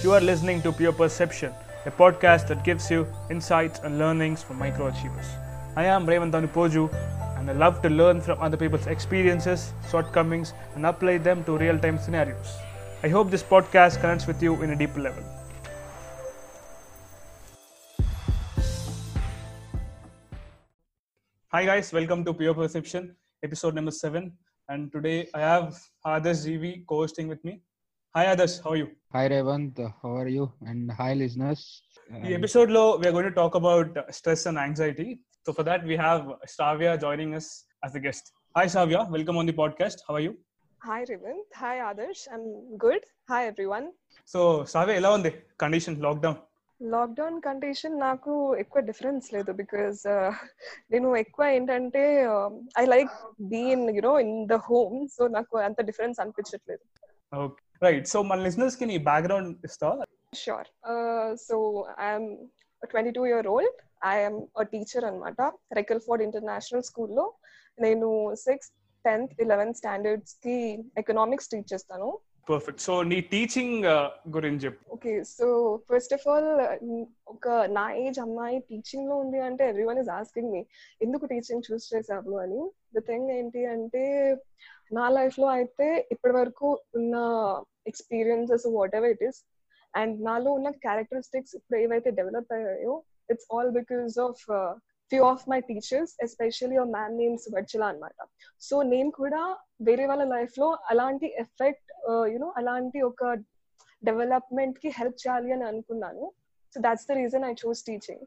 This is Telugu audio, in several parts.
You are listening to Pure Perception, a podcast that gives you insights and learnings from microachievers. I am Raymond Poju, and I love to learn from other people's experiences, shortcomings, and apply them to real time scenarios. I hope this podcast connects with you in a deeper level. Hi guys, welcome to Pure Perception, episode number seven. And today I have Adarsh GV co-hosting with me. Hi Adarsh, how are you? Hi Revant, how are you? And hi listeners. ఈ ఎపిసోడ్లో we're going to talk about stress and anxiety so for that we have Shravya joining us as a guest. Hi Shravya, welcome on the podcast. How are you? Hi, Rivant. Hi, Adarsh. I'm good. Hi, everyone. So Shravya ఎలా ఉంది కండిషన్ లాక్డౌన్ లాక్డౌన్ కండిషన్ నాకు ఎక్కువ డిఫరెన్స్ లేదు బికాస్ నేను ఎక్కువ ఏంటంటే I like been you know in the home so నాకు అంత డిఫరెన్స్ అనిపించట్లేదు okay రైట్ సో మన లిసనర్స్ కి నీ బ్యాక్గ్రౌండ్ ఇస్తావా sure so I'm twenty two year old I'm a teacher అనమాట రెకల్ఫోర్డ్ ఇంటర్నేషనల్ స్కూల్లో నేను సిక్స్త్ టెన్త్ ఇలెవెన్త్ స్టాండర్డ్స్ కి ఎకనామిక్స్ టీచ్ చేస్తాను Perfect so నీ టీచింగ్ uh, గురించి చెప్పు. Okay so first of all ఒక నా ఏజ్ అమ్మాయి టీచింగ్లో ఉంది అంటే everyone is asking me ఎందుకు టీచింగ్ చూస్ చేసావు అని. ద థింగ్ ఏంటి అంటే నా లైఫ్లో అయితే ఇప్పటి వరకు ఉన్న experiences whatever it is and నాలో ఉన్న క్యారెక్టరిస్టిక్స్ ఇప్పుడు ఏవైతే డెవలప్ అయ్యాయో it's all because of few of my teachers especially ma'am names వర్చులా అనమాట సో నేను కూడా వేరే వాళ్ళ లైఫ్లో అలాంటి ఎఫెక్ట్ యునో అలాంటి ఒక డెవలప్మెంట్కి హెల్ప్ చేయాలి అని అనుకున్నాను. So that's the reason I choose teaching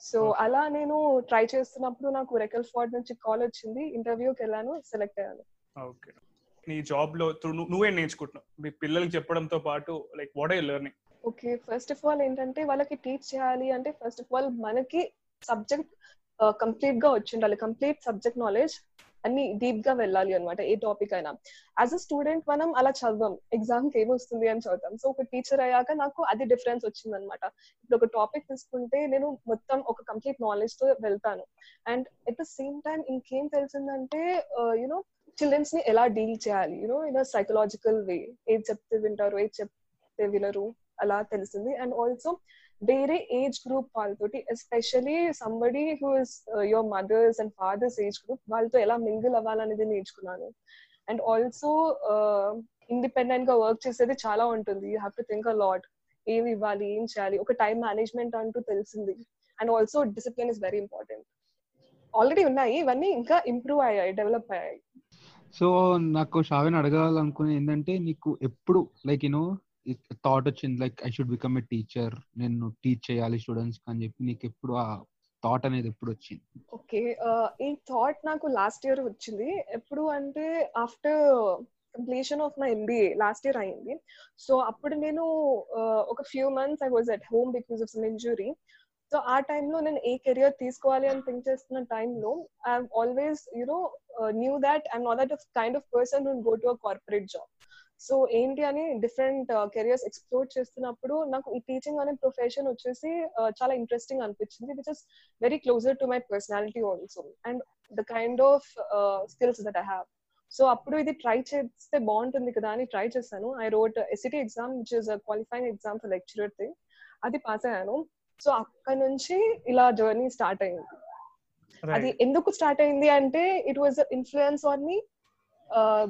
so అలా నేను ట్రై చేస్తున్నప్పుడు నాకు రెకల్ ఫోర్డ్ నుంచి కాల్ వచ్చింది. ఇంటర్వ్యూకి వెళ్ళాను సెలెక్ట్ అయ్యాను. ఓకే నీ జాబ్లో నువ్వే నేర్చుకుంటున్నావు. మీ పిల్లలకి చెప్పడంతో పాటు like what are learning okay first of all ఏంటంటే వాళ్ళకి టీచ్ చేయాలి అంటే ఫస్ట్ ఆఫ్ ఆల్ మనకి సబ్జెక్ట్ కంప్లీట్ uh, గా వచ్చి ఉండాలి కంప్లీట్ సబ్జెక్ట్ నాలెడ్జ్ అన్ని డీప్గా వెళ్ళాలి అనమాట ఏ టాపిక్ అయినా. యాజ్ అ స్టూడెంట్ మనం అలా చదవం. ఎగ్జామ్కి ఏమొస్తుంది అని చదువుతాం సో ఒక టీచర్ అయ్యాక నాకు అది డిఫరెన్స్ వచ్చింది అనమాట ఇప్పుడు ఒక టాపిక్ తీసుకుంటే నేను మొత్తం ఒక కంప్లీట్ నాలెడ్జ్తో వెళ్తాను. And at the same time ఇంకేం తెలిసిందంటే uh, యునో చిల్డ్రన్స్ని ఎలా డీల్ చేయాలి? యూనో ఇన్ సైకలాజికల్ వే ఏది చెప్తే వింటారు ఏది చెప్తే వినరు అలా తెలిసింది. అండ్ ఆల్సో వేరే ఏజ్ గ్రూప్ వాళ్ళతోటి especially somebody who is your mothers and fathers age group వాళ్ళతో ఎలా మింగిల్ అవ్వాలనేది నేర్చుకున్నాను. అండ్ ఆల్సో ఇండిపెండెంట్గా వర్క్ చేసేది చాలా ఉంటుంది. You have to think a lot ఏమి ఇవ్వాలి ఏం చేయాలి? ఒక టైం మేనేజ్మెంట్ అంటూ తెలిసింది. And also discipline is very important already ఉన్నాయి ఇవన్నీ ఇంకా ఇంప్రూవ్ అయ్యాయి డెవలప్ అయ్యాయి. సో నాకు షావిన్ అడగాలనుకునే ఏంటంటే నీకు ఎప్పుడు లైక్ యూనో థాట్ వచ్చింది like I should become a teacher నేను టీచ్ చేయాలి స్టూడెంట్స్ అని చెప్పి నీకు ఎప్పుడు ఆ థాట్ అనేది ఎప్పుడు వచ్చింది? ఓకే ఈ థాట్ నాకు లాస్ట్ ఇయర్ వచ్చింది. ఎప్పుడు అంటే after completion of my MBA last year అయింది. సో అప్పుడు నేను ఒక few months I was at home because of some injury so ఆ టైంలో నేను ఏ కెరియర్ తీసుకోవాలి అని థింక్ చేస్తున్న టైంలో I always you know knew that I'm not that kind of person who'll go to a corporate job so ఏంటి అని డిఫరెంట్ కెరియర్స్ ఎక్స్ప్లోర్ చేస్తున్నప్పుడు నాకు ఈ టీచింగ్ అనే ప్రొఫెషన్ వచ్చేసి చాలా ఇంట్రెస్టింగ్ అనిపించింది which is very closer to my personality also and the kind of skills that I have so అప్పుడు ఇది ట్రై చేస్తే బాగుంటుంది కదా అని ట్రై చేశాను. I wrote SCT exam which is qualifying exam for lecturer thing అది పాస్ అయ్యాను. సో అక్కడ నుంచి ఇలా జర్నీ స్టార్ట్ అయింది. అది ఎందుకు స్టార్ట్ అయింది అంటే it was influence on me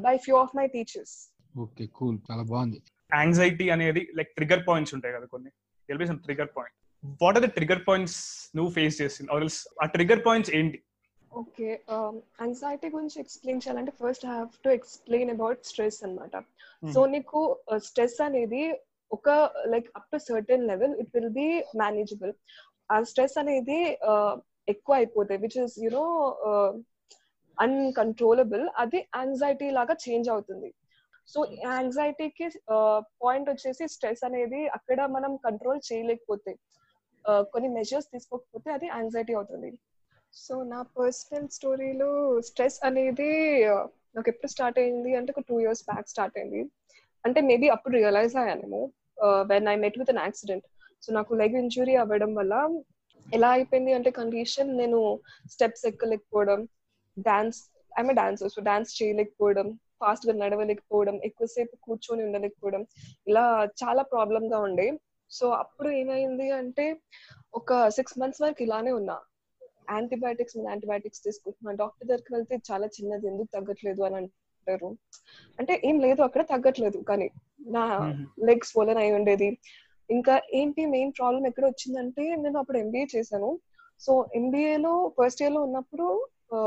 by few of my teachers okay cool. చాలా బాగుంది. యాంగ్జైటీ అనేది లైక్ ట్రిగర్ పాయింట్స్ ఉంటాయి కదా కొన్ని. Some trigger point what are the trigger points నువ్వు ఫేస్ చేసింది ఆ ట్రిగర్ పాయింట్స్ ఏంటి? ఓకే యాంగ్జైటీ గురించి ఎక్స్ప్లెయిన్ చేయాలంటే first have to explain about stress అనమాట సో నీకు స్ట్రెస్ అనేది ఒక like up to certain level it will be manageable ఆ స్ట్రెస్ అనేది ఎక్కువ అయిపోతాయి which is you know uncontrollable అది యాంగ్జైటీ లాగా చేంజ్ అవుతుంది. సో యాంగ్జైటీకి పాయింట్ వచ్చేసి స్ట్రెస్ అనేది అక్కడ మనం కంట్రోల్ చేయలేకపోతే కొన్ని మెజర్స్ తీసుకోకపోతే అది యాంగ్జైటీ అవుతుంది. సో నా పర్సనల్ స్టోరీలో స్ట్రెస్ అనేది నాకు ఎప్పుడు స్టార్ట్ అయింది అంటే ఒక టూ ఇయర్స్ బ్యాక్ స్టార్ట్ అయింది. అంటే మేబీ అప్పుడు realise అయ్యానేమో when I met with an accident so నాకు లెగ్ ఇంజురీ అవ్వడం వల్ల ఎలా అయిపోయింది అంటే కండిషన్ నేను steps ఎక్కలేకపోవడం dance I'm dancer so dance చేయలేకపోవడం ఫాస్ట్గా నడవలేకపోవడం ఎక్కువసేపు కూర్చొని ఉండలేకపోవడం ఇలా చాలా ప్రాబ్లమ్గా ఉండే. సో అప్పుడు ఏమైంది అంటే ఒక సిక్స్ మంత్స్ వరకు ఇలానే ఉన్నా. యాంటీబయాటిక్స్ మీద యాంటీబయాటిక్స్ తీసుకుంటున్నా. డాక్టర్ దగ్గరికి వెళ్తే చాలా చిన్నది ఎందుకు తగ్గట్లేదు అని అంటారు. అంటే ఏం లేదు అక్కడ తగ్గట్లేదు కానీ నా లెగ్స్ స్వోలన్ అయి ఉండేది. ఇంకా ఏంటి మెయిన్ ప్రాబ్లం ఎక్కడ వచ్చిందంటే నేను అప్పుడు ఎంబీఏ చేశాను. సో ఎంబీఏలో ఫస్ట్ ఇయర్లో ఉన్నప్పుడు ఆ,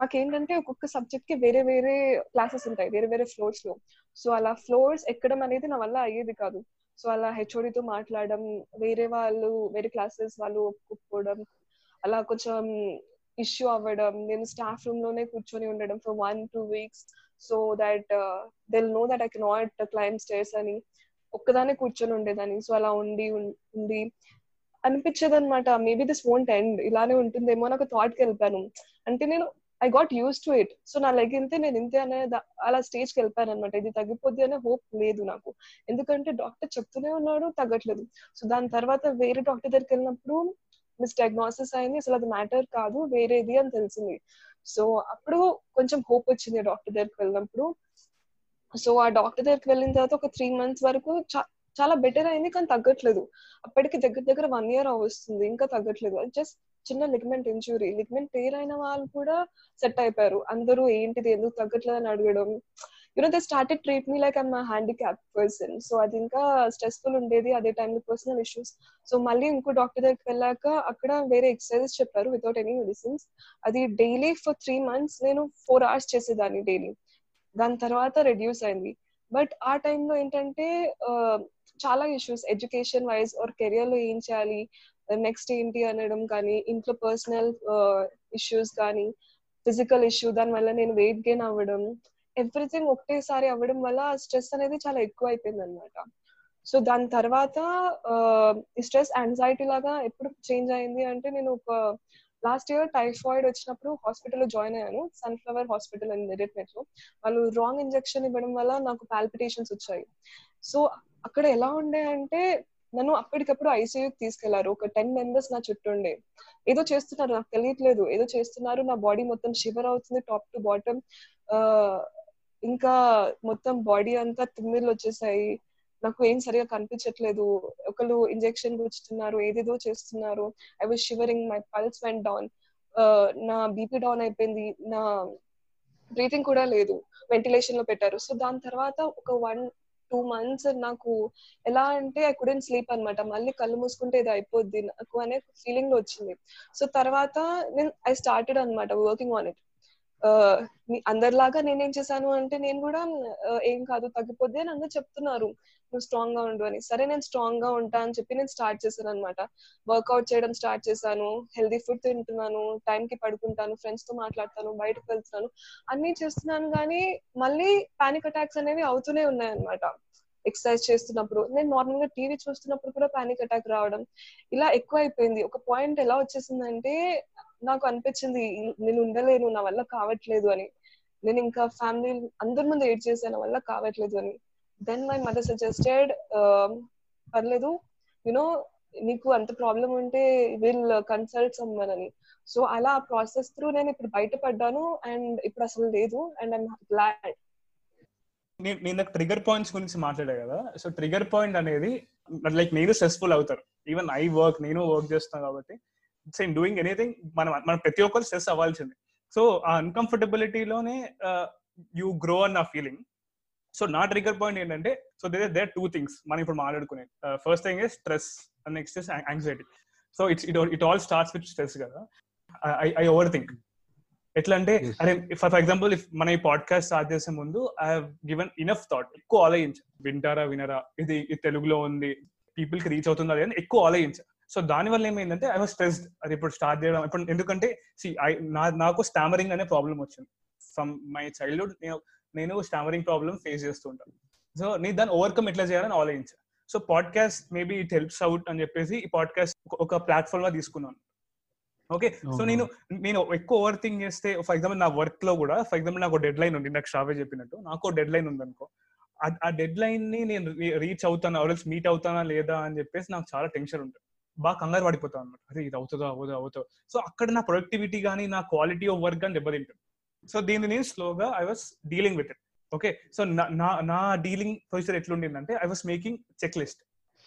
మాకేంటంటే ఒక్కొక్క సబ్జెక్ట్కి వేరే వేరే క్లాసెస్ ఉంటాయి వేరే వేరే ఫ్లోర్స్లో. సో అలా ఫ్లోర్స్ ఎక్కడం అనేది నా వల్ల అయ్యేది కాదు. సో అలా హెచ్ఓడితో మాట్లాడడం వేరే వాళ్ళు వేరే క్లాసెస్ వాళ్ళు ఒప్పుకోవడం అలా కొంచెం ఇష్యూ అవ్వడం నేను స్టాఫ్ రూమ్లోనే కూర్చొని ఉండడం for one two weeks so that they'll know that I cannot climb stairs అని ఒక్కదానే కూర్చొని ఉండేదాన్ని. సో అలా ఉండి ఉండి అనిపించేది అనమాట మేబీ దిస్ వోంట్ ఎండ్ ఇలానే ఉంటుందేమో నాకు థాట్కి వెళ్ళిపోయాను. అంటే నేను I got use to it so నా లెగ్ ఇంతే నేను ఇంతే అనే అలా స్టేజ్కి వెళ్ళిపోయాను అనమాట ఇది తగ్గిపోద్ది అనే హోప్ లేదు నాకు. ఎందుకంటే డాక్టర్ చెప్తూనే ఉన్నాడు తగ్గట్లేదు. సో దాని తర్వాత వేరే డాక్టర్ దగ్గరికి వెళ్ళినప్పుడు మిస్ డయాగ్నోసిస్ అయింది. అసలు అది మ్యాటర్ కాదు వేరేది అని తెలిసింది. సో అప్పుడు కొంచెం హోప్ వచ్చింది డాక్టర్ దగ్గరికి వెళ్ళినప్పుడు. సో ఆ డాక్టర్ దగ్గరికి వెళ్ళిన తర్వాత ఒక త్రీ మంత్స్ వరకు చా- చాలా బెటర్ అయింది కానీ తగ్గట్లేదు. అప్పటికి దగ్గర దగ్గర వన్ ఇయర్ వస్తుంది ఇంకా తగ్గట్లేదు. జస్ట్ చిన్న లిగ్మెంట్ ఇంజురీ లిగ్మెంట్ టేర్ అయిన వాళ్ళు కూడా సెట్ అయిపోయారు. అందరూ ఏంటిది? ఎందుకు తగ్గట్లేదు అని అడగడం. You know they started treat me like I'm handicap person so అది ఇంకా స్ట్రెస్ఫుల్ ఉండేది అదే టైంలో పర్సనల్ ఇష్యూస్ సో మళ్ళీ ఇంకో డాక్టర్ దగ్గరికి వెళ్ళాక అక్కడ వేరే ఎక్సర్సైజెస్ చెప్పారు వితౌట్ ఎనీ మెడిసిన్స్ అది డైలీ ఫర్ త్రీ మంత్స్ నేను ఫోర్ అవర్స్ చేసేదాన్ని డైలీ దాని తర్వాత రెడ్యూస్ అయింది. బట్ ఆ టైంలో ఏంటంటే uh, చాలా ఇష్యూస్ ఎడ్యుకేషన్ వైజ్ ఆర్ కెరియర్లో ఏం చేయాలి? నెక్స్ట్ ఏంటి అనడం కానీ ఇంట్లో పర్సనల్ ఇష్యూస్ కానీ ఫిజికల్ ఇష్యూ దాని వల్ల నేను వెయిట్ గెయిన్ అవ్వడం ఎవ్రీథింగ్ ఒకటేసారి అవ్వడం వల్ల ఆ స్ట్రెస్ అనేది చాలా ఎక్కువ అయిపోయింది అనమాట సో దాని తర్వాత ఈ స్ట్రెస్ యాంగ్జైటీ లాగా ఎప్పుడు చేంజ్ అయింది అంటే నేను ఒక లాస్ట్ ఇయర్ టైఫాయిడ్ వచ్చినప్పుడు హాస్పిటల్లో జాయిన్ అయ్యాను. సన్ఫ్లవర్ హాస్పిటల్ అని మెరిట్లో వాళ్ళు రాంగ్ ఇంజెక్షన్ ఇవ్వడం వల్ల నాకు పాల్పిటేషన్స్ వచ్చాయి. సో అక్కడ ఎలా ఉండే అంటే నన్ను అప్పటికప్పుడు ఐసీయూకి తీసుకెళ్ళారు. ఒక టెన్ మెంబర్స్ నా చుట్టూండే. ఏదో చేస్తున్నారు నాకు తెలియట్లేదు. ఏదో చేస్తున్నారు నా బాడీ మొత్తం షివర్ అవుతుంది టాప్ టు బాటమ్ ఇంకా మొత్తం బాడీ అంతా తిమ్మిర్లు వచ్చేసాయి. నాకు ఏం సరిగా కనిపించట్లేదు. ఒకళ్ళు ఇంజెక్షన్ గుచ్చుతున్నారు ఏదేదో చేస్తున్నారు. I was shivering my pulse went down నా బీపీ డౌన్ అయిపోయింది. నా బ్రీతింగ్ కూడా లేదు. వెంటిలేషన్లో పెట్టారు. సో దాని తర్వాత ఒక వన్ టూ మంత్స్ నాకు ఎలా అంటే ఐ కుడెంట్ స్లీప్ అన్నమాట. మళ్ళీ కళ్ళు మూసుకుంటే ఇది అయిపోద్ది. నాకు అనే ఫీలింగ్ వచ్చింది. సో తర్వాత నేను ఐ స్టార్టెడ్ అనమాట వర్కింగ్ ఆన్ ఇట్ అందరిలాగా నేనేం చేశాను అంటే నేను కూడా ఏం కాదు తగ్గిపోద్ది అని అందరు చెప్తున్నారు. నువ్వు స్ట్రాంగ్గా ఉండు అని. సరే నేను స్ట్రాంగ్గా ఉంటా అని చెప్పి నేను స్టార్ట్ చేశాను అనమాట వర్కౌట్ చేయడం స్టార్ట్ చేశాను. హెల్దీ ఫుడ్ తింటున్నాను. టైం కి పడుకుంటాను. ఫ్రెండ్స్తో మాట్లాడతాను. బయటకు వెళ్తున్నాను. అన్ని చేస్తున్నాను కానీ మళ్ళీ పానిక్ అటాక్స్ అనేవి అవుతూనే ఉన్నాయి అనమాట ఎక్సర్సైజ్ చేస్తున్నప్పుడు నేను నార్మల్గా టీవీ చూస్తున్నప్పుడు కూడా పానిక్ అటాక్ రావడం ఇలా ఎక్కువ అయిపోయింది ఒక పాయింట్ ఎలా వచ్చేసిందంటే నాకు అనిపించింది నేను ఉండలేను నా వల్ల కావట్లేదు అని. నేను ఇంకా ఫ్యామిలీ అందరి ముందు ఏడ్ చేశాను నా వల్ల కావట్లేదు అని. దెన్ మై మదర్ సజెస్టెడ్ పర్లేదు యునో నీకు అంత ప్రాబ్లం ఉంటే విల్ కన్సల్ట్ సమ్మన్ అని. సో అలా ఆ ప్రాసెస్ త్రూ నేను ఇప్పుడు బయటపడ్డాను అండ్ ఇప్పుడు అసలు లేదు అండ్ ఐమ్ గ్లాడ్ నేను ట్రిగర్ పాయింట్స్ గురించి మాట్లాడా కదా? సో ట్రిగర్ పాయింట్ అనేది లైక్ నేను స్ట్రెస్ఫుల్ అవుతారు. ఈవెన్ ఐ వర్క్ నేను వర్క్ చేస్తాను కాబట్టి సేమ్ డూయింగ్ ఎనీథింగ్ మనం మనం ప్రతి ఒక్కరు స్ట్రెస్ అవ్వాల్సిందే. సో ఆ అన్కంఫర్టబిలిటీలోనే యూ గ్రో అన్న ఫీలింగ్ సో నా ట్రిగర్ పాయింట్ ఏంటంటే so they there two things మనం ఇప్పుడు మాట్లాడుకునే. First thing is stress next is anxiety so it's it it all starts with stress కదా. ఐ ఐ ఓవర్ థింక్ ఎట్లా అంటే. అరే ఫర్ ఎగ్జాంపుల్ ఇఫ్ మన ఈ పాడ్కాస్ట్ స్టార్ట్ చేసే ముందు I have given enough thought ఎక్కువ ఆలోచించా. వింటారా వినరా? ఇది తెలుగులో ఉంది. పీపుల్కి రీచ్ అవుతుందా అని ఎక్కువ ఆలోచించా. సో దాని వల్ల ఏమైందంటే ఐ వాస్ స్ట్రెస్డ్ అది ఇప్పుడు స్టార్ట్ చేయడం ఇప్పుడు ఎందుకంటే సి ఐ నాకు స్టామరింగ్ అనే ప్రాబ్లం వచ్చింది. ఫ్రమ్ మై చైల్డ్హుడ్ నేను నేను స్టామరింగ్ ప్రాబ్లం ఫేస్ చేస్తుంటాను సో నేను దాన్ని ఓవర్కమ్ ఎట్లా చేయాలని ఆలోచించా. So podcast maybe it helps out అని చెప్పేసి ఈ పాడ్కాస్ట్ ఒక ప్లాట్ఫామ్గా తీసుకున్నాను. Okay so. నేను నేను ఎక్కువ ఓవర్ థింక్ చేస్తే ఫర్ ఎగ్జాంపుల్ నా వర్క్లో కూడా ఫర్ ఎగ్జాంపుల్ నాకు డెడ్ లైన్ ఉంది నాకు షావే చెప్పినట్టు. నాకు డెడ్ లైన్ ఉంది అనుకో ఆ- ఆ డెడ్ లైన్ని నేను రీచ్ అవుతానా ఆర్ఎల్స్ మీట్ అవుతానా లేదా అని చెప్పేసి నాకు చాలా టెన్షన్ ఉంటుంది. బాగా కంగారు పడిపోతాను అనమాట అరే ఇది అవుతుందో అవుతుందో అవుతుందో సో అక్కడ నా ప్రొడక్టివిటీ కానీ నా క్వాలిటీ ఆఫ్ వర్క్ కానీ దెబ్బతింటుంది సో దీన్ని నేను స్లోగా I was dealing with it okay so నా నా dealing procedure ఎట్లుండిందంటే I was making checklist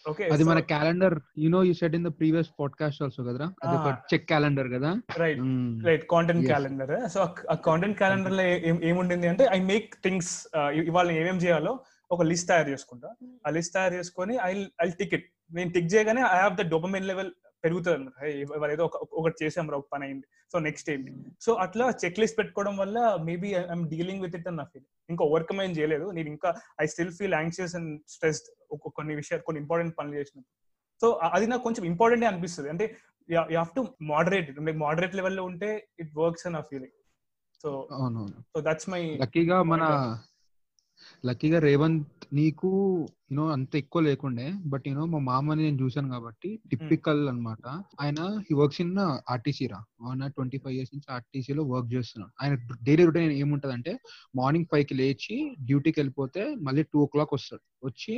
okay అది మన calendar you know you set in the previous podcast also కదరా అది ఒక. చెక్ క్యాలెండర్ కదా? Right. Right content. Calendar so ఆ కాంటెంట్ క్యాలెండర్లో ఏం- ఏముండింది అంటే ఐ మేక్ థింగ్స్ ఇవాళ ఏమేం చేయాలో ఒక లిస్ట్ తయారు చేసుకుంటా. ఆ లిస్ట్ తయారు చేసుకొని ఐ ఐ టికెట్ నేను టిక్ చేయగానే I have the dopamine level పెరుగుతుంది అనమాట ఏదో ఒక- ఒకటి చేసాం రా ఒక పని అయింది. సో నెక్స్ట్ ఏంటి? సో అట్లా చెక్ లిస్ట్ పెట్టుకోవడం వల్ల maybe I'm dealing with it అన్న ఫీల్ ఇంకా ఓవర్కమ్ ఏం చేయలేదు. నేను ఇంకా I still feel anxious and stressed కొన్ని విషయాలు కొన్ని ఇంపార్టెంట్ పనులు చేసినప్పుడు. సో అది నాకు కొంచెం ఇంపార్టెంట్ అనిపిస్తుంది. అంటే you have to moderate like moderate లెవెల్లో ఉంటే ఇట్ వర్క్స్ అని నా feeling so so that's my లక్కీగా మన లక్కీగా రేవంత్ నీకు యూనో అంత ఎక్కువ లేకుండే. బట్ యూనో మా మామని నేను చూసాను కాబట్టి టిపికల్ అన్నమాట. ఆయన హీ వర్క్స్ ఇన్ ఆర్టీసీ రా. ఆయన ట్వంటీ ఫైవ్ ఇయర్స్ నుంచి RTC లో వర్క్ చేస్తున్నాడు. ఆయన డైలీ రొటీన్ ఏముంటది అంటే మార్నింగ్ ఫైవ్కి లేచి డ్యూటీకి వెళ్ళిపోతే మళ్ళీ టూ ఓ క్లాక్ వస్తాడు. వచ్చి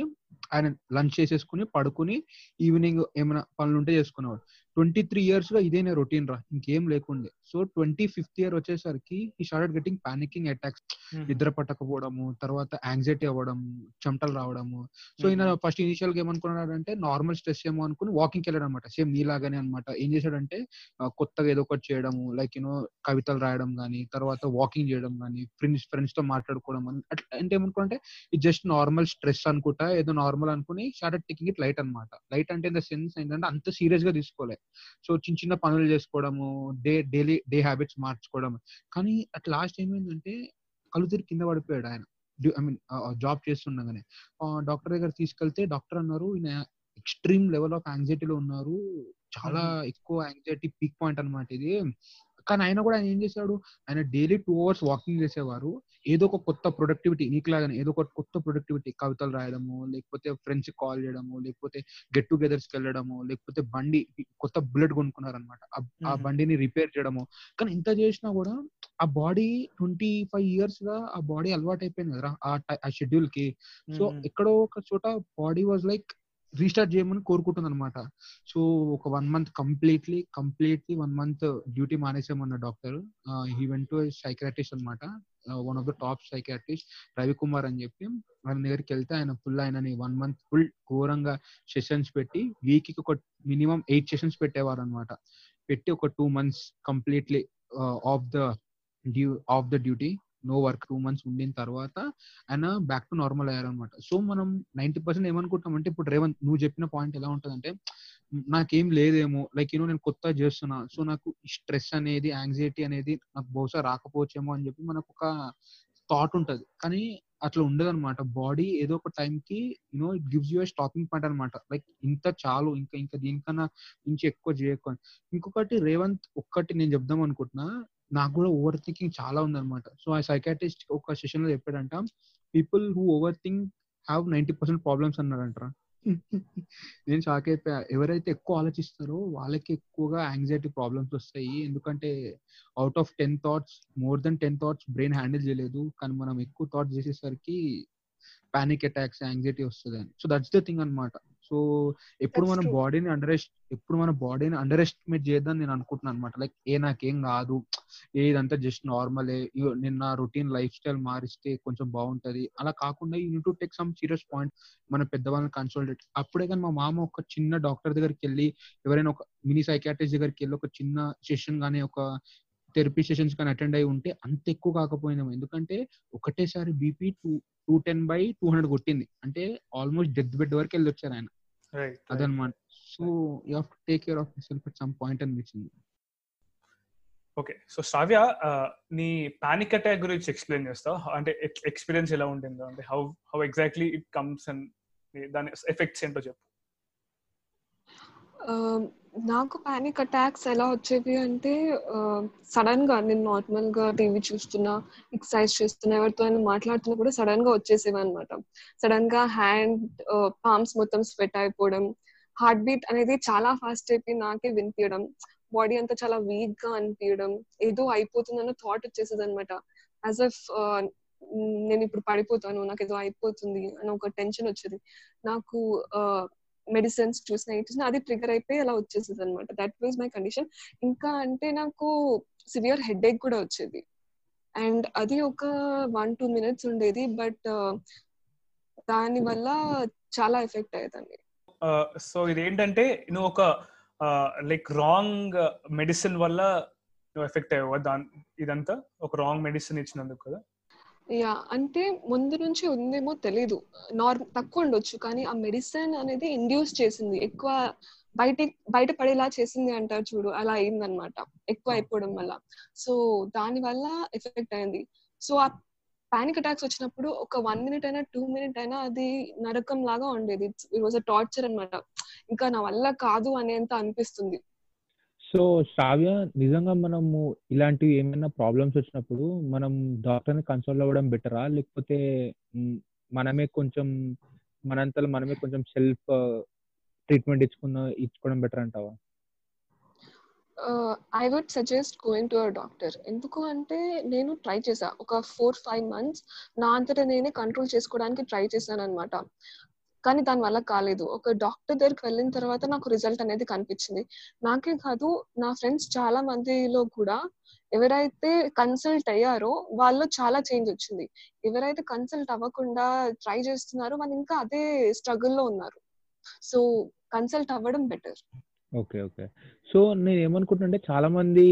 ఆయన లంచ్ చేసేసుకుని పడుకుని ఈవినింగ్ ఏమైనా పనులు ఉంటే చేసుకునేవాడు. ట్వంటీ త్రీ ఇయర్స్గా ఇదే రొటీన్ రా. ఇంకేం లేకుండే. సో ట్వంటీ ఫిఫ్త్ ఇయర్ వచ్చేసరికి ఈ స్టార్టెడ్ గెటింగ్ పానికింగ్ అటాక్స్ నిద్ర పట్టకపోవడము తర్వాత యాంగ్జైటీ అవ్వడం చెమటలు రావడము సో ఈయన ఫస్ట్ ఇనిషియల్గా ఏమనుకున్నాడంటే నార్మల్ స్ట్రెస్ ఏమో అనుకుని వాకింగ్ వెళ్ళాడు అనమాట సేమ్ నీలాగానే అనమాట. ఏం చేశాడంటే కొత్తగా ఏదో ఒకటి చేయడము లైక్ యూనో కవితలు రాయడం కానీ తర్వాత వాకింగ్ చేయడం కానీ ఫ్రెండ్స్ ఫ్రెండ్స్తో మాట్లాడుకోవడం అని అట్లా అంటే ఏమనుకుంటే ఇది జస్ట్ నార్మల్ స్ట్రెస్ అనుకుంటా ఏదో నార్మల్ అనుకుని స్టార్టెడ్ టేకింగ్ ఇట్ లైట్ అనమాట. లైట్ అంటే ఇన్ ద సెన్స్ ఏంటంటే అంత సీరియస్గా తీసుకోలే. సో చిన్న చిన్న పనులు చేసుకోవడము డే డైలీ డే హ్యాబిట్స్ మార్చుకోవడం. కానీ అట్ లాస్ట్ ఏమైందంటే కళ్ళు తిరిగి కింద పడిపోయాడు ఆయన. ఐ మీన్ జాబ్ చేస్తుండగానే డాక్టర్ దగ్గర తీసుకెళ్తే డాక్టర్ అన్నారు ఈయన ఎక్స్ట్రీమ్ లెవెల్ ఆఫ్ యాంగ్జైటీలో ఉన్నారు. చాలా ఎక్కువ యాంగ్జైటీ పీక్ పాయింట్ అన్నమాట ఇది. కానీ ఆయన కూడా ఆయన ఏం చేశాడు ఆయన డైలీ టూ అవర్స్ వాకింగ్ చేసేవారు. ఏదో ఒక కొత్త ప్రొడక్టివిటీ నీకులాగానే ఏదో ఒక కొత్త ప్రొడక్టివిటీ కవితలు రాయడము లేకపోతే ఫ్రెండ్స్ కాల్ చేయడము లేకపోతే గెట్ టుగెదర్స్కి వెళ్ళడము లేకపోతే బండి కొత్త బుల్లెట్ కొనుక్కున్నారనమాట ఆ. బండిని రిపేర్ చేయడము. కానీ ఇంత చేసినా కూడా ఆ బాడీ ట్వంటీ ఫైవ్ ఇయర్స్గా ఆ బాడీ అలవాటు అయిపోయింది కదా ఆ షెడ్యూల్కి. సో ఎక్కడో ఒక చోట బాడీ వాజ్ లైక్ రీస్టార్ట్ చేయమని కోరుకుంటుంది అనమాట సో ఒక one month completely completely one month duty మానేసామన్న doctor. He went to psychiatrist అనమాట one of the top psychiatrist Ravikumar అని చెప్పి. ఆయన దగ్గరికి వెళ్తే ఆయన ఫుల్ ఆయనని వన్ మంత్ ఫుల్ ఘోరంగా సెషన్స్ పెట్టి వీక్కి ఒక మినిమం ఎయిట్ సెషన్స్ పెట్టేవారు అనమాట పెట్టి ఒక two months completely off the due off the duty. No work two months ఉండిన తర్వాత ఆయన బ్యాక్ టు నార్మల్ అయ్యారనమాట సో మనం నైన్టీ పర్సెంట్ ఏమనుకుంటాం అంటే ఇప్పుడు రేవంత్ నువ్వు చెప్పిన పాయింట్ ఎలా ఉంటదంటే నాకేం లేదేమో లైక్ యూనో నేను కొత్త చేస్తున్నా సో నాకు స్ట్రెస్ అనేది యాంగ్జైటీ అనేది నాకు బహుశా రాకపోవచ్చేమో అని చెప్పి మనకు ఒక థాట్ ఉంటుంది. కానీ అట్లా ఉండదు అనమాట బాడీ ఏదో ఒక టైం కి you know it gives you stopping point అనమాట లైక్ ఇంత చాలు ఇంకా ఇంకా దీనికన్నా ఇంచి ఎక్కువ చేయకు అని. ఇంకొకటి రేవంత్ ఒక్కటి నేను చెప్దాం అనుకుంటున్నా నాకు కూడా ఓవర్ థింకింగ్ చాలా ఉందన్నమాట. సో ఆ సైకాట్రిస్ట్ ఒక సెషన్లో చెప్పాడంట people who overthink have ninety percent problems అన్నారంట నేను షాక్ అయిపోయా. ఎవరైతే ఎక్కువ ఆలోచిస్తారో వాళ్ళకి ఎక్కువగా యాంగ్జైటీ ప్రాబ్లమ్స్ వస్తాయి. ఎందుకంటే out of ten thoughts more than ten thoughts brain handle చేయలేదు. కానీ మనం ఎక్కువ థాట్స్ చేసేసరికి పానిక్ అటాక్స్ యాంగ్జైటీ వస్తుంది అని సో దట్స్ ద థింగ్ అన్నమాట. సో ఎప్పుడు మన. బాడీని అండర్ ఎప్పుడు మన బాడీని అండర్ ఎస్టిమేట్ చేద్దాం నేను అనుకుంటున్నాను అనమాట లైక్ ఏ నాకేం కాదు. ఏ ఇదంతా జస్ట్ నార్మలే నిన్న రొటీన్ లైఫ్ స్టైల్ మారిస్తే కొంచెం బాగుంటది. అలా కాకుండా you to take some serious point మన పెద్దవాళ్ళని కన్సల్టేట్ అప్పుడే కానీ మా మామ ఒక చిన్న డాక్టర్ దగ్గరికి వెళ్ళి ఎవరైనా ఒక మినీ సైకాట్రిస్ట్ దగ్గరికి వెళ్ళి ఒక చిన్న సెషన్ కానీ ఒక థెరపీ సెషన్స్ కానీ అటెండ్ అయి ఉంటే అంత ఎక్కువ కాకపోయినాము ఎందుకంటే ఒకటేసారి BP two two ten by two hundred కొట్టింది. అంటే ఆల్మోస్ట్ డెత్ బెడ్ వరకు వెళ్ళి వచ్చారు ఆయన. అదనమాట. So you have to take care of self at some point అనిపించింది ఓకే. సో శ్రావ్య నీ పానిక్ అటాక్ గురించి ఎక్స్ప్లెయిన్ చేస్తావు? అంటే ఎక్స్పీరియన్స్ ఎలా ఉంటుందో అంటే how how exactly it comes and దాని ఎఫెక్ట్స్ ఏంటో చెప్పు. Um, నాకు పానిక్ అటాక్స్ ఎలా వచ్చేవి అంటే సడన్గా నేను నార్మల్గా టీవీ చూస్తున్నా ఎక్సర్సైజ్ చేస్తున్నా ఎవరితో అయినా మాట్లాడుతున్నా కూడా సడన్గా వచ్చేసేవి అనమాట సడన్గా హ్యాండ్ పామ్స్ మొత్తం స్వెట్ అయిపోవడం హార్ట్ బీట్ అనేది చాలా ఫాస్ట్ అయిపోయి నాకే వినిపించడం బాడీ అంతా చాలా వీక్గా అనిపించడం ఏదో అయిపోతుందన్న థాట్ వచ్చేసేది అనమాట యాజ్ అఫ్ నేను ఇప్పుడు పడిపోతాను నాకు ఏదో అయిపోతుంది అని ఒక టెన్షన్ వచ్చేది. నాకు మెడిసిన్స్ చూసిన చూసినా అది ట్రిగర్ అయిపోయి అలా వచ్చేసేది అనమాట దట్ వాజ్ మై కండిషన్ ఇంకా అంటే నాకు సివియర్ హెడ్ ఏక్ కూడా వచ్చేది. అండ్ అది ఒక వన్ టూ మినిట్స్ ఉండేది బట్ uh, దాని వల్ల చాలా ఎఫెక్ట్ అయ్యేదండి. Uh, సో ఇదేంటంటే నువ్వు ఒక లైక్ రాంగ్ మెడిసిన్ వల్ల నువ్వు ఎఫెక్ట్ అయ్యావు? దాని ఇదంతా? ఒక రాంగ్ మెడిసిన్ ఇచ్చినందుకు కదా? యా అంటే ముందు నుంచి ఉందేమో తెలీదు. నార్ తక్కువ ఉండొచ్చు కానీ ఆ మెడిసిన్ అనేది ఇండ్యూస్ చేసింది. ఎక్కువ బయట బయట పడేలా చేసింది అంటారు చూడు అలా అయిందనమాట ఎక్కువ అయిపోవడం వల్ల. సో దాని వల్ల ఎఫెక్ట్ అయింది. సో ఆ పానిక్ అటాక్స్ వచ్చినప్పుడు ఒక వన్ మినిట్ అయినా టూ మినిట్ అయినా అది నరకం లాగా ఉండేది. ఇట్ వాజ్ అ టార్చర్ అనమాట ఇంకా నా వల్ల కాదు అనేంత అనిపిస్తుంది. సో శ్రావ్య నిజంగా మనము ఇలాంటివి ఏమైనా ప్రాబ్లమ్స్ వచ్చినప్పుడు మనం డాక్టర్ని కన్సల్ట్ అవ్వడం బెటరా? లేకపోతే మనమే కొంచెం మనంతలో మనమే కొంచెం సెల్ఫ్ ట్రీట్మెంట్ uh, ఇచ్చుకున్న ఇచ్చుకోవడం బెటర్ అంటావా? I would suggest going to a doctor ఎందుకు అంటే నేను ట్రై చేసా ఒక ఫోర్ ఫైవ్ మంత్స్ నా అంతటా నేనే కంట్రోల్ చేసుకోవడానికి ట్రై చేశాను అనమాట కానీ దాని వల్ల కాలేదు. ఒక డాక్టర్ దగ్గరికి వెళ్ళిన తర్వాత నాకు రిజల్ట్ అనేది కనిపించింది. నాకే కాదు నా ఫ్రెండ్స్ చాలా మందిలో కూడా ఎవరైతే కన్సల్ట్ అయ్యారో వాళ్ళు చాలా చేంజ్ వచ్చింది. ఎవరైతే కన్సల్ట్ అవ్వకుండా ట్రై చేస్తున్నారో వాళ్ళు ఇంకా అదే స్ట్రగుల్లో ఉన్నారు. సో కన్సల్ట్ అవ్వడం బెటర్. Okay okay. సో నేను ఏమనుకుంటున్నా చాలా మంది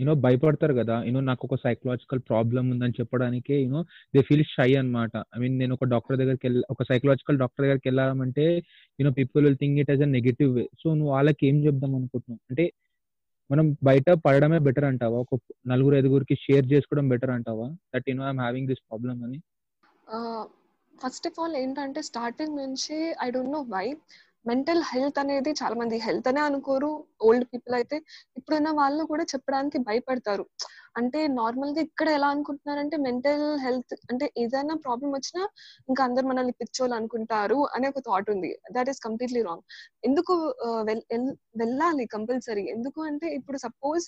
యూనో భయపడతారు కదా. యూనో నాకు ఒక సైకలాజికల్ ప్రాబ్లం ఉందని చెప్పడానికి you know they feel shy అనమాట ఐ మీన్ నేను ఒక డాక్టర్ దగ్గరికి వెళ్ళి ఒక సైకలాజికల్ డాక్టర్ దగ్గరికి వెళ్ళాలంటే you know people will think it as a negative way. So నువ్వు వాళ్ళకి ఏం చెప్దాం అనుకుంటున్నావు? అంటే మనం బయట పడడమే బెటర్ అంటావా? ఒక నలుగురు ఐదుగురికి షేర్ చేసుకోవడం బెటర్ అంటావా? That you know I'm having this problem అని. ఫస్ట్ ఆఫ్ ఆల్ ఏంటంటే స్టార్టింగ్ నుంచి I don't know why. Mental health అనేది చాలా మంది హెల్త్ అనే అనుకోరు. ఓల్డ్ పీపుల్ అయితే ఇప్పుడున్న వాళ్ళు కూడా చెప్పడానికి భయపడతారు. అంటే నార్మల్గా ఇక్కడ ఎలా అనుకుంటున్నారంటే మెంటల్ హెల్త్ అంటే ఏదైనా ప్రాబ్లం వచ్చినా ఇంకా అందరు మనల్ని పిచ్చోళ్ళు అనుకుంటారు అనే ఒక థాట్ ఉంది. దట్ ఈస్ కంప్లీట్లీ రాంగ్ ఎందుకు వెళ్ళాలి కంపల్సరీ ఎందుకు అంటే ఇప్పుడు సపోజ్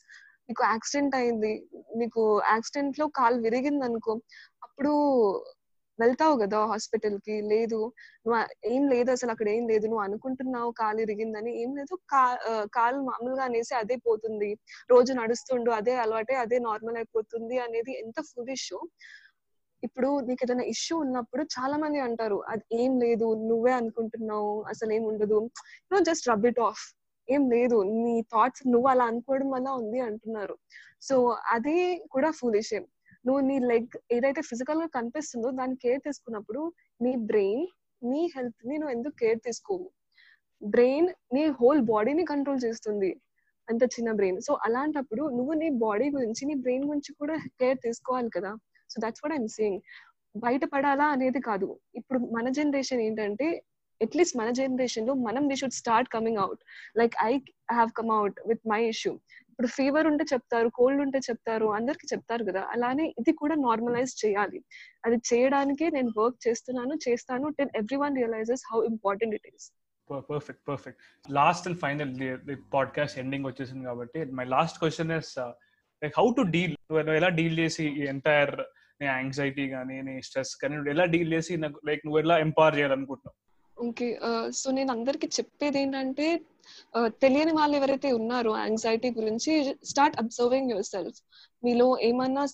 నీకు యాక్సిడెంట్ అయింది. నీకు యాక్సిడెంట్లో కాలు విరిగింది అనుకో అప్పుడు వెళ్తావు కదా హాస్పిటల్కి లేదు. నువ్వు ఏం లేదు అసలు అక్కడ ఏం లేదు. నువ్వు అనుకుంటున్నావు కాలు ఇరిగిందని. ఏం లేదు. కాలు మామూలుగా అనేసి అదే పోతుంది. రోజు నడుస్తుండు అదే అలవాటే అదే నార్మల్ అయిపోతుంది అనేది ఎంత ఫుల్ ఇష్యూ ఇప్పుడు నీకు ఏదైనా ఇష్యూ ఉన్నప్పుడు చాలా మంది అంటారు అది ఏం లేదు నువ్వే అనుకుంటున్నావు అసలు ఏం ఉండదు. No just rub it off ఏం లేదు. నీ థాట్స్ నువ్వు అలా అనుకోవడం వల్ల ఉంది అంటున్నారు. సో అది కూడా ఫూలిషే నువ్వు నీ లెగ్ ఏదైతే ఫిజికల్గా కనిపిస్తుందో దాన్ని కేర్ తీసుకున్నప్పుడు నీ బ్రెయిన్ నీ హెల్త్ని నువ్వు ఎందుకు కేర్ తీసుకోవు? బ్రెయిన్ నీ హోల్ బాడీని కంట్రోల్ చేస్తుంది. అంత చిన్న బ్రెయిన్ సో అలాంటప్పుడు నువ్వు నీ బాడీ గురించి నీ బ్రెయిన్ గురించి కూడా కేర్ తీసుకోవాలి కదా? So that's what I'm saying బయటపడాలా అనేది కాదు. ఇప్పుడు మన జనరేషన్ ఏంటంటే అట్లీస్ట్ మన జనరేషన్లో మనం we should start coming out like I have come out with my issue ఇప్పుడు ఫీవర్ ఉంటే చెప్తారు కోల్డ్ ఉంటే చెప్తారు అందరికి చెప్తారు కదా. అలానే ఇది కూడా నార్మలైజ్ చేయాలి. అది చేయడానికి నేను వర్క్ చేస్తున్నాను చేస్తాను ten everyone realises how important it is perfect perfect last and final podcast ending వచ్చేసింది కాబట్టి my last question is like how to deal నువ్వు ఎలా డీల్ చేసి ఎంటైర్ నీ యాంగ్జైటీ కానీ నీ స్ట్రెస్ కానీ నువ్వు ఎలా డీల్ చేసి నాకు లైక్ నువ్వు ఎలా ఎంపవర్ చేయాలనుకుంటున్నావు? ఓకే సో నేను అందరికి చెప్పేది ఏంటంటే తెలియని వాళ్ళు ఎవరైతే ఉన్నారో యాంగ్జైటీ గురించి స్టార్ట్ అబ్జర్వింగ్ యువర్ సెల్ఫ్ మీలో ఏమన్నా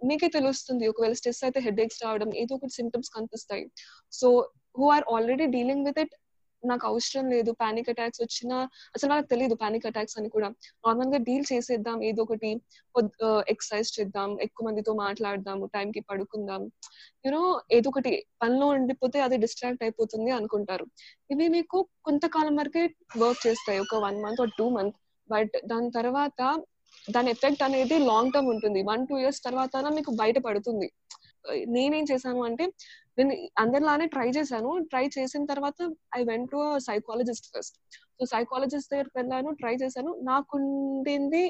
మీకే తెలుస్తుంది ఒకవేళ స్ట్రెస్ అయితే హెడ్ ఎక్స్ రావడం ఏదో ఒకటి సిమ్టమ్స్ కనిపిస్తాయి. So who are already dealing with it నాకు అవసరం లేదు పానిక్ అటాక్స్ వచ్చినా అసలు నాకు తెలియదు పానిక్ అటాక్స్ అని కూడా. నార్మల్గా డీల్ చేసేద్దాం ఏదో ఒకటి ఎక్సర్సైజ్ చేద్దాం ఎక్కువ మందితో మాట్లాడదాము టైం కి పడుకుందాం. యూనో ఏదో ఒకటి పనిలో ఉండిపోతే అది డిస్ట్రాక్ట్ అయిపోతుంది అనుకుంటారు. ఇవి మీకు కొంతకాలం వరకే వర్క్ చేస్తాయి ఒక వన్ మంత్ ఒక టూ మంత్ బట్ దాని తర్వాత దాని ఎఫెక్ట్ అనేది లాంగ్ టర్మ్ ఉంటుంది. వన్ టూ ఇయర్స్ తర్వాత మీకు బయట పడుతుంది. నేనేం చేశాను అంటే నేను అందరిలానే ట్రై చేశాను. ట్రై చేసిన తర్వాత I went to psychologist first so psychologist దగ్గరికి వెళ్ళాను ట్రై చేశాను. నాకుండింది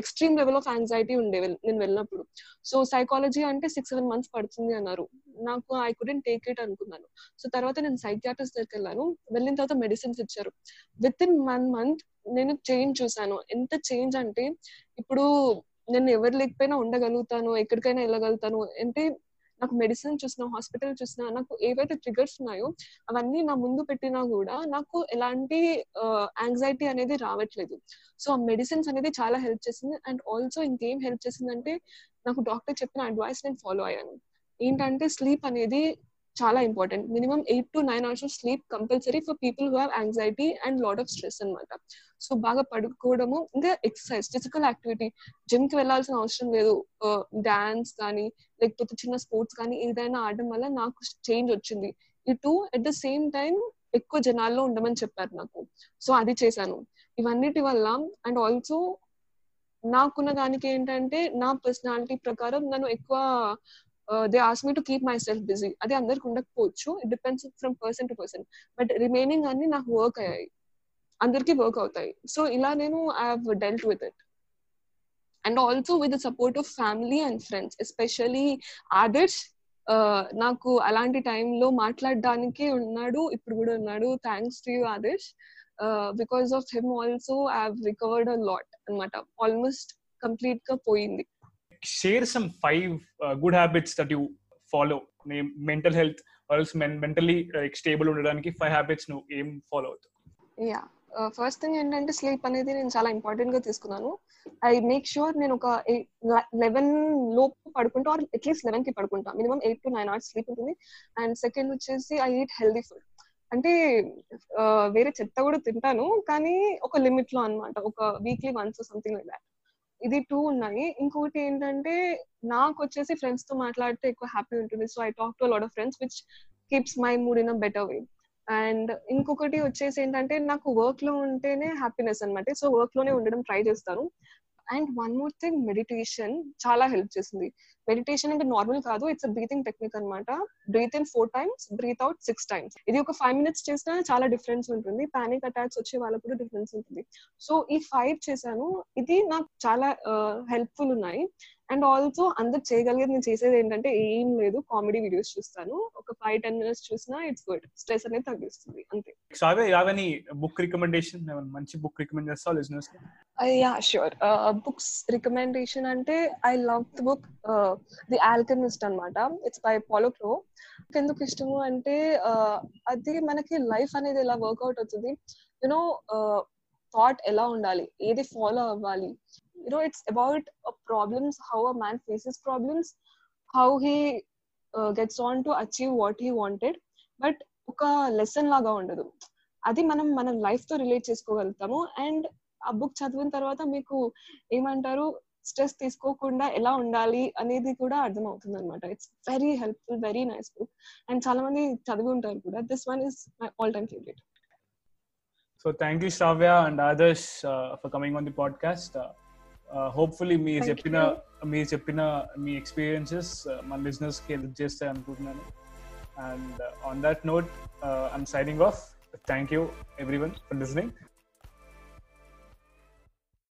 ఎక్స్ట్రీమ్ లెవెల్ ఆఫ్ యాంగ్జైటీ ఉండే నేను వెళ్ళినప్పుడు. సో సైకాలజీ అంటే సిక్స్ సెవెన్ మంత్స్ పడుతుంది అన్నారు. నాకు ఐ కుడెంట్ టేక్ ఇట్ అనుకున్నాను. సో తర్వాత నేను సైకియాట్రిస్ట్ దగ్గరికి వెళ్ళాను. వెళ్ళిన తర్వాత మెడిసిన్స్ ఇచ్చారు. విత్ ఇన్ వన్ మంత్ నేను చేంజ్ చూసాను ఎంత చేంజ్ అంటే ఇప్పుడు నేను ఎవరు లేకపోయినా ఉండగలుగుతాను ఎక్కడికైనా వెళ్ళగలుగుతాను అంటే నాకు మెడిసిన్ చూసినా హాస్పిటల్ చూసినా నాకు ఏవైతే ట్రిగర్స్ ఉన్నాయో అవన్నీ నా ముందు పెట్టినా కూడా నాకు ఎలాంటి యాంగ్జైటీ అనేది రావట్లేదు. సో ఆ మెడిసిన్స్ అనేది చాలా హెల్ప్ చేసింది అండ్ ఆల్సో ఇంకేం హెల్ప్ చేసిందంటే నాకు డాక్టర్ చెప్పిన అడ్వైస్ నేను ఫాలో అయ్యాను. ఏంటంటే స్లీప్ అనేది చాలా important minimum eight to nine hours of sleep compulsory for people who have anxiety and lot of stress అనమాట సో బాగా పడుకోవడము ఇంకా ఎక్సర్సైజ్ ఫిజికల్ యాక్టివిటీ జిమ్కి వెళ్ళాల్సిన అవసరం లేదు. డాన్స్ కానీ లేకపోతే చిన్న స్పోర్ట్స్ కానీ ఏదైనా ఆడడం వల్ల నాకు చేంజ్ వచ్చింది. ఇటు అట్ ద సేమ్ టైం ఎక్కువ జనాల్లో ఉండమని చెప్పారు నాకు. సో అది చేశాను. ఇవన్నిటి వల్ల అండ్ ఆల్సో నాకున్న దానికి ఏంటంటే నా పర్సనాలిటీ ప్రకారం నన్ను ఎక్కువ they ask me to keep myself busy అది అందరికి ఉండకపోవచ్చు. It depends from person to person but remaining అన్ని నాకు వర్క్ అయ్యాయి. అందరికి వర్క్ అవుతాయి. సో ఇలా నేను I have dealt with it and also with the support of family and friends especially Adarsh నాకు అలాంటి టైంలో మాట్లాడడానికి ఉన్నాడు ఇప్పుడు కూడా ఉన్నాడు. Thanks to you Adarsh because of him also I have recovered a lot అనమాట ఆల్మోస్ట్ కంప్లీట్గా పోయింది. Share some five uh, good habits that you follow. Mental health health men mentally stable ఉండడానికి ఫైవ్ హ్యాబిట్స్ నువ్వు ఏం ఫాలో అవుతావు? యా ఫస్ట్ థింగ్ ఏంటంటే స్లీప్ అనేది నేను చాలా ఇంపార్టెంట్గా తీసుకున్నాను. ఐ మేక్ షూర్ నేను ఒక లెవెన్ లోపు పడుకుంటా ఆర్ అట్లీస్ట్ లెవెన్కి పడుకుంటా. Minimum eight to nine hours sleep ఉంటుంది. అండ్ సెకండ్ వచ్చేసి ఐ ఈట్ హెల్దీ ఫుడ్ అంటే uh, వేరే చెత్త కూడా తింటాను కానీ ఒక లిమిట్లో అనమాట ఒక weekly once something like that ఇది టూ ఉన్నాయి. ఇంకొకటి ఏంటంటే నాకు వచ్చేసి ఫ్రెండ్స్తో మాట్లాడితే ఎక్కువ హ్యాపీ ఉంటుంది. So I talk to lot of friends which keeps my mood in a better way and ఇంకొకటి వచ్చేసి ఏంటంటే నాకు వర్క్లో ఉంటేనే హ్యాపీనెస్ అనమాట సో వర్క్లోనే ఉండడం ట్రై చేస్తాను. And one more thing meditation చాలా హెల్ప్ చేసింది. మెడిటేషన్ అంటే నార్మల్ కాదు ఇట్స్ బ్రీతింగ్ టెక్నిక్ అనమాట breathe in four times breathe out six times ఇది ఒక ఫైవ్ మినిట్స్ చేసినా చాలా డిఫరెన్స్ ఉంటుంది. పానిక్ అటాక్స్ వచ్చే వాళ్ళకు కూడా డిఫరెన్స్ ఉంటుంది. సో ఈ ఫైవ్ చేశాను. ఇది నాకు చాలా uh, హెల్ప్ఫుల్ ఉన్నాయి. అండ్ ఆల్సో అందరు చేయగలిగేది నేను చేసేది ఏంటంటే ఏం లేదు కామెడీ వీడియోస్ చూస్తాను. ఒక ఫైవ్ టెన్ మినిట్స్ చూసినా ఇట్స్ గుడ్ స్ట్రెస్ అనేది తగ్గిస్తుంది అంతే. సావే బుక్ రికమెండేషన్ మంచి బుక్ రికమెండ్ చేస్తావు listeners yeah sure books recommendation అంటే I love the book the alchemist అనమాట ఇట్స్ బై పాలో క్రో ఎందుకు ఇష్టము అంటే అది మనకి లైఫ్ అనేది ఎలా వర్కౌట్ అవుతుంది? యునో థాట్ ఎలా ఉండాలి? ఏది ఫాలో అవ్వాలి? About it's problems problems how man man faces problems how uh, gets on to achieve what he wanted. But ఒక లెసన్ లాగా ఉండదు. అది మనం మన లైఫ్తో రిలేట్ చేసుకోగలుగుతాము. అండ్ ఆ బుక్ చదివిన తర్వాత మీకు ఏమంటారు? స్ట్రెస్ తీసుకోకుండా ఎలా ఉండాలి అనేది కూడా అర్థం అవుతుంది అనమాట it's very helpful very nice book and చాలా మంది చదివి ఉంటారు కూడా. This one is my all time favourite so thank you Shravya and Adarsh for coming on the podcast hopefully మీరు Thank చెప్పిన you. మీరు చెప్పిన మీ ఎక్స్పీరియన్సెస్ మన బిజినెస్కి హెల్ప్ చేస్తాయి అనుకుంటున్నాను. And on that note I'm signing off thank you everyone for listening